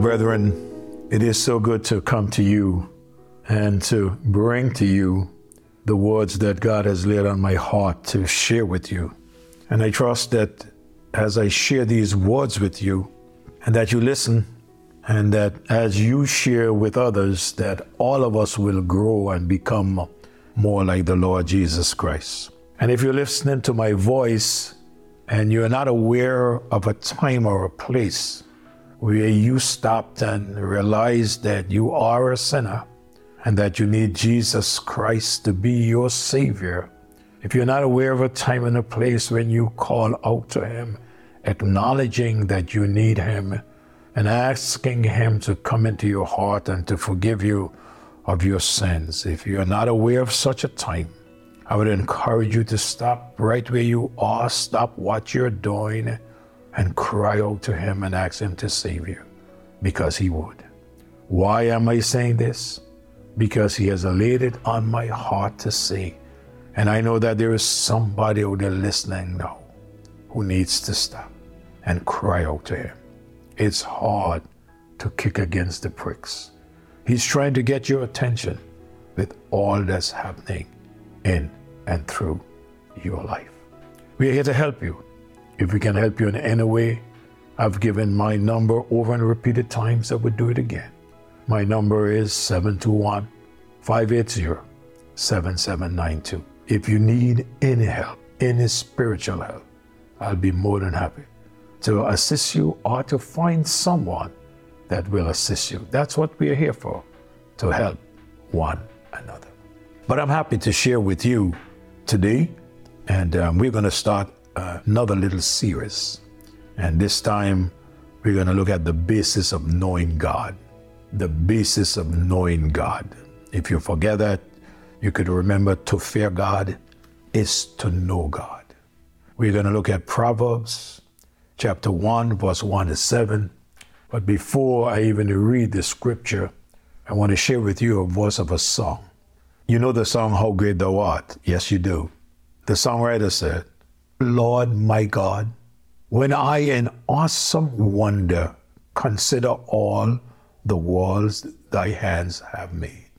Brethren, it is so good to come to you and to bring to you the words that God has laid on my heart to share with you. And I trust that as I share these words with you, and that you listen, and that as you share with others, that all of us will grow and become more like the Lord Jesus Christ. And if you're listening to my voice and you're not aware of a time or a place where you stopped and realized that you are a sinner and that you need Jesus Christ to be your Savior, if you're not aware of a time and a place when you call out to Him, acknowledging that you need Him and asking Him to come into your heart and to forgive you of your sins, if you're not aware of such a time, I would encourage you to stop right where you are, stop what you're doing, and cry out to Him and ask Him to save you because He would. Why am I saying this? Because He has laid it on my heart to say. And I know that there is somebody out there listening now who needs to stop and cry out to Him. It's hard to kick against the pricks. He's trying to get your attention with all that's happening in and through your life. We're here to help you. If we can help you in any way, I've given my number over and repeated times. I would do it again. My number is 721 580 7792. If you need any help, any spiritual help, I'll be more than happy to assist you or to find someone that will assist you. That's what we are here for, to help one another. But I'm happy to share with you today, and um, we're going to start another little series. And this time, we're going to look at the basis of knowing God. The basis of knowing God. If you forget that, you could remember to fear God is to know God. We're going to look at Proverbs chapter 1, verse 1 to 7. But before I even read the scripture, I want to share with you a verse of a song. You know the song, How Great Thou Art? Yes, you do. The songwriter said, Lord my God, when I in awesome wonder consider all the worlds thy hands have made,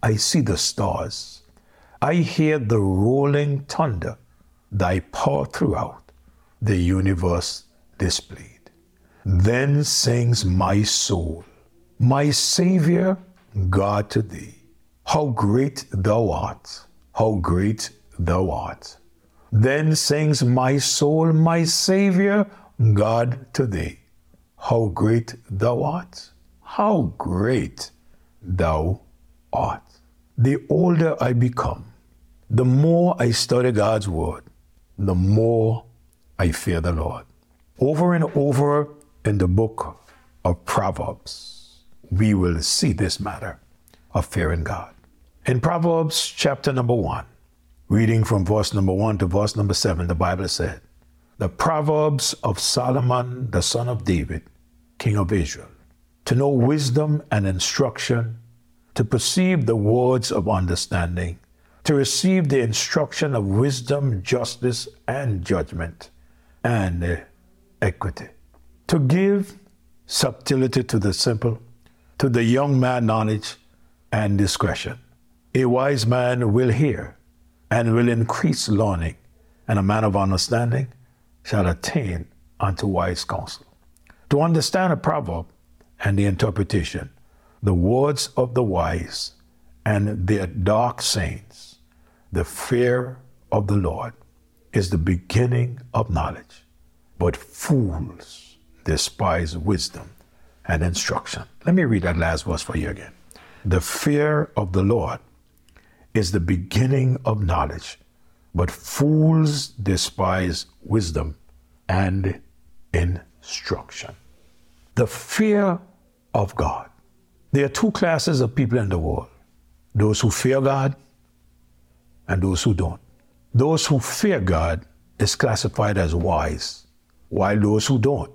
I see the stars, I hear the rolling thunder, thy power throughout the universe displayed. Then sings my soul, my Savior, God to thee. How great thou art, how great thou art. Then sings my soul, my Savior, God to thee. How great thou art, how great thou art. The older I become, the more I study God's Word, the more I fear the Lord. Over and over in the book of Proverbs, we will see this matter of fearing God. In Proverbs chapter number one, reading from verse number one to verse number seven, the Bible said, The Proverbs of Solomon, the son of David, king of Israel, to know wisdom and instruction, to perceive the words of understanding, to receive the instruction of wisdom, justice, and judgment, and uh, equity to give subtlety to the simple, to the young man knowledge and discretion. A wise man will hear and will increase learning, and a man of understanding shall attain unto wise counsel. To understand a proverb and the interpretation, the words of the wise and their dark sayings, the fear of the Lord is the beginning of knowledge, but fools despise wisdom and instruction. Let me read that last verse for you again. The fear of the Lord is the beginning of knowledge, but fools despise wisdom and instruction. The fear of God. There are two classes of people in the world those who fear God and those who don't. Those who fear God is classified as wise, while those who don't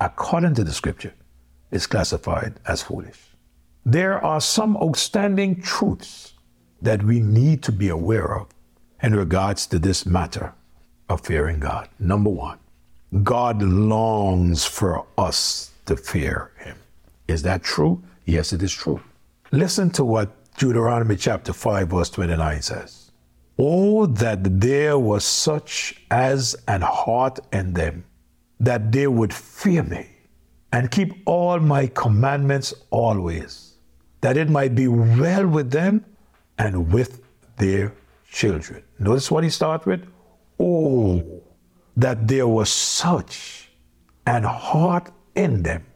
according to the scripture, is classified as foolish. There are some outstanding truths that we need to be aware of in regards to this matter of fearing God. Number one, God longs for us to fear Him. Is that true? Yes, it is true. Listen to what Deuteronomy chapter 5, verse 29 says. Oh, that there was such as an heart in them, that they would fear me and keep all my commandments always, that it might be well with them and with their children. Notice what he starts with? Oh, that there was such an heart in them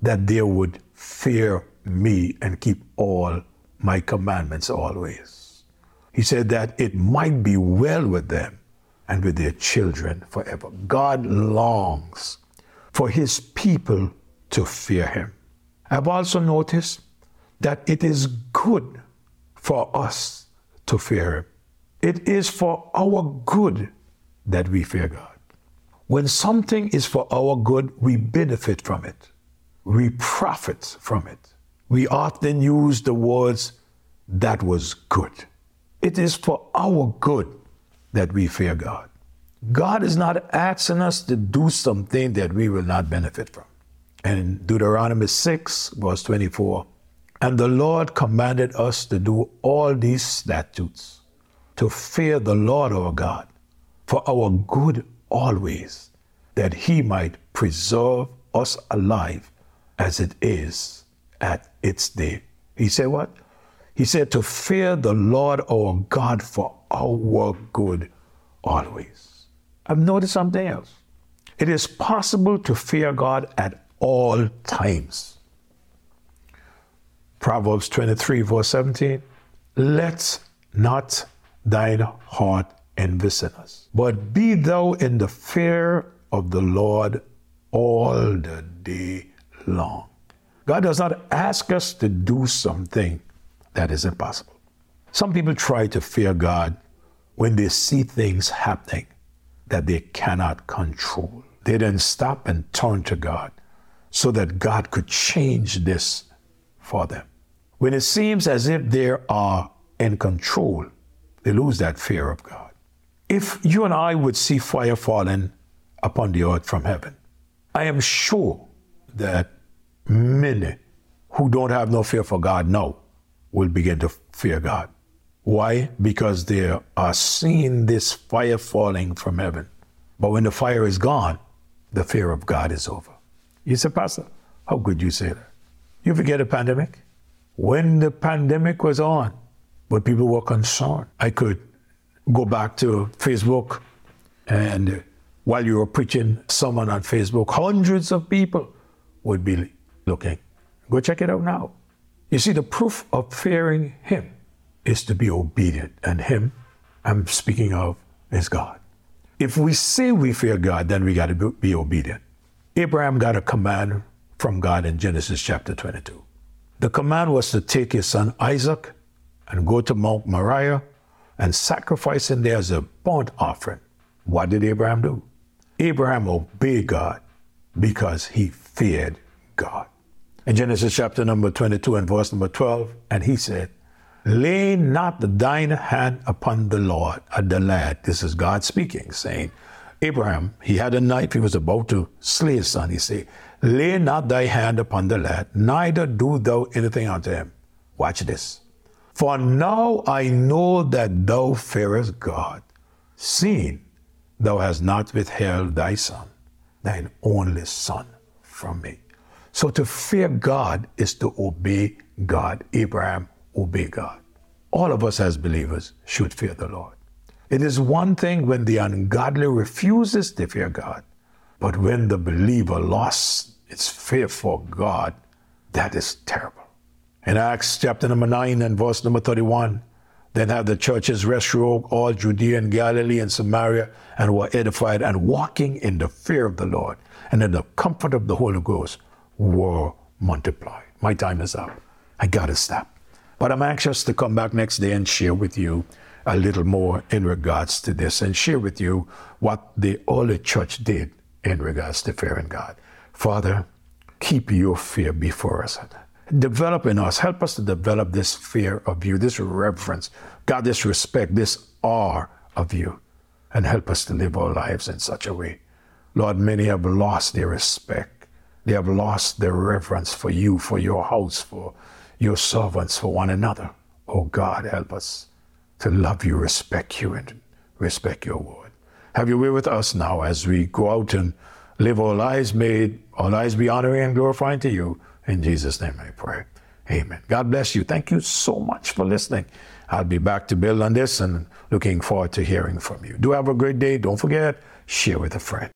that they would fear me and keep all my commandments always. He said that it might be well with them and with their children forever. God longs for his people to fear him. I've also noticed that it is good for us to fear him. It is for our good that we fear God. When something is for our good, we benefit from it. We profit from it. We often use the words, that was good. It is for our good that we fear God. God is not asking us to do something that we will not benefit from. And Deuteronomy 6, verse 24, and the Lord commanded us to do all these statutes, to fear the Lord our God, for our good always, that he might preserve us alive as it is at its day. He said, What? He said, To fear the Lord our God for our good always. I've noticed something else. It is possible to fear God at all times. Proverbs 23, verse 17 Let not thine heart envy us, but be thou in the fear of the Lord all the day long. God does not ask us to do something that is impossible. Some people try to fear God when they see things happening that they cannot control. They then stop and turn to God so that God could change this for them. When it seems as if they are in control, they lose that fear of God. If you and I would see fire falling upon the earth from heaven, I am sure that many who don't have no fear for God now will begin to fear God. Why? Because they are seeing this fire falling from heaven. But when the fire is gone, the fear of God is over. You say, Pastor, how could you say that? You forget a pandemic? When the pandemic was on, but people were concerned. I could go back to Facebook, and while you were preaching someone on Facebook, hundreds of people would be looking. Go check it out now. You see, the proof of fearing Him is to be obedient, and Him, I'm speaking of, is God. If we say we fear God, then we got to be obedient. Abraham got a command from God in Genesis chapter 22. The command was to take his son Isaac and go to Mount Moriah and sacrifice him there as a burnt offering. What did Abraham do? Abraham obeyed God because he feared God in Genesis chapter number 22 and verse number 12, and he said, Lay not thine hand upon the Lord, at the lad. This is God speaking, saying, Abraham, he had a knife, he was about to slay his son. He said, Lay not thy hand upon the lad, neither do thou anything unto him. Watch this. For now I know that thou fearest God, seeing thou hast not withheld thy son, thine only son, from me. So to fear God is to obey God. Abraham obey God. All of us as believers should fear the Lord. It is one thing when the ungodly refuses to fear God, but when the believer lost its fear for God, that is terrible. In Acts chapter number 9 and verse number 31, then have the churches rest through all Judea and Galilee and Samaria and were edified and walking in the fear of the Lord and in the comfort of the Holy Ghost were multiplied. My time is up. I gotta stop. But I'm anxious to come back next day and share with you a little more in regards to this and share with you what the early church did in regards to fearing God. Father, keep your fear before us. Develop in us, help us to develop this fear of you, this reverence, God, this respect, this awe of you, and help us to live our lives in such a way. Lord, many have lost their respect They have lost their reverence for you, for your house, for your servants, for one another. Oh God, help us to love you, respect you, and respect your word. Have your way with us now as we go out and live our lives, may our lives be honoring and glorifying to you. In Jesus' name I pray. Amen. God bless you. Thank you so much for listening. I'll be back to build on this and looking forward to hearing from you. Do have a great day. Don't forget, share with a friend.